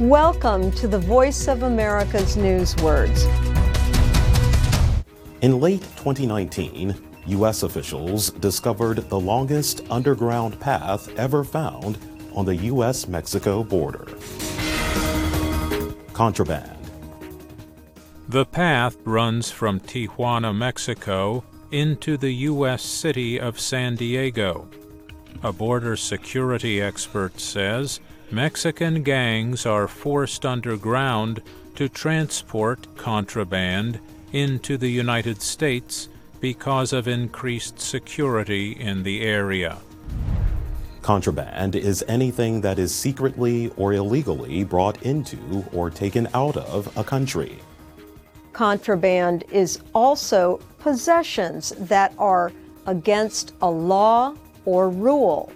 Welcome to the Voice of America's Newswords. In late 2019, U.S. officials discovered the longest underground path ever found on the U.S. Mexico border. Contraband. The path runs from Tijuana, Mexico, into the U.S. city of San Diego. A border security expert says Mexican gangs are forced underground to transport contraband into the United States because of increased security in the area. Contraband is anything that is secretly or illegally brought into or taken out of a country. Contraband is also possessions that are against a law or rule.